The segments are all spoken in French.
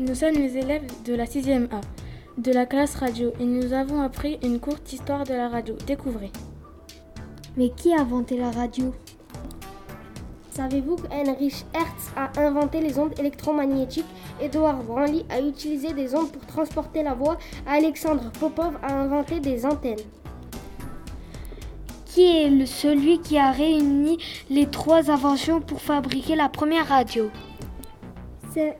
Nous sommes les élèves de la 6e A, de la classe radio, et nous avons appris une courte histoire de la radio. Découvrez. Mais qui a inventé la radio? Savez-vous qu'Heinrich Hertz a inventé les ondes électromagnétiques? Edouard Branly a utilisé des ondes pour transporter la voix. Alexandre Popov a inventé des antennes. Qui est celui qui a réuni les trois inventions pour fabriquer la première radio? C'est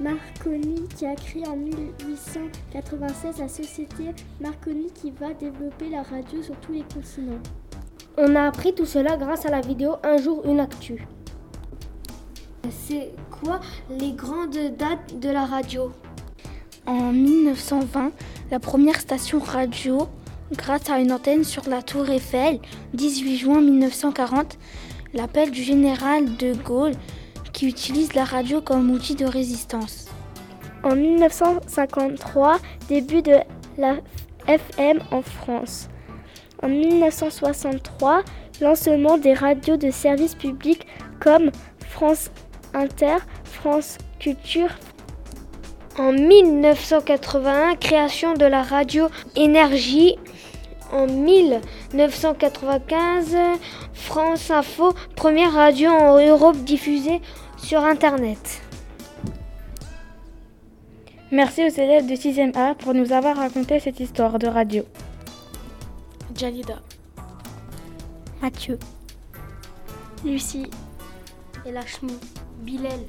Marconi qui a créé en 1896 la société Marconi qui va développer la radio sur tous les continents. On a appris tout cela grâce à la vidéo Un jour une actu. C'est quoi les grandes dates de la radio? En 1920, la première station radio, grâce à une antenne sur la tour Eiffel, 18 juin 1940, l'appel du général de Gaulle qui utilise la radio comme outil de résistance. En 1953, début de la FM en France. En 1963, lancement des radios de service public comme France Inter, France Culture. En 1981, création de la radio Énergie. En 1995, France Info, première radio en Europe diffusée sur Internet. Merci aux élèves de 6e A pour nous avoir raconté cette histoire de radio. Jalida, Mathieu, Lucie, Elachmi, Bilal,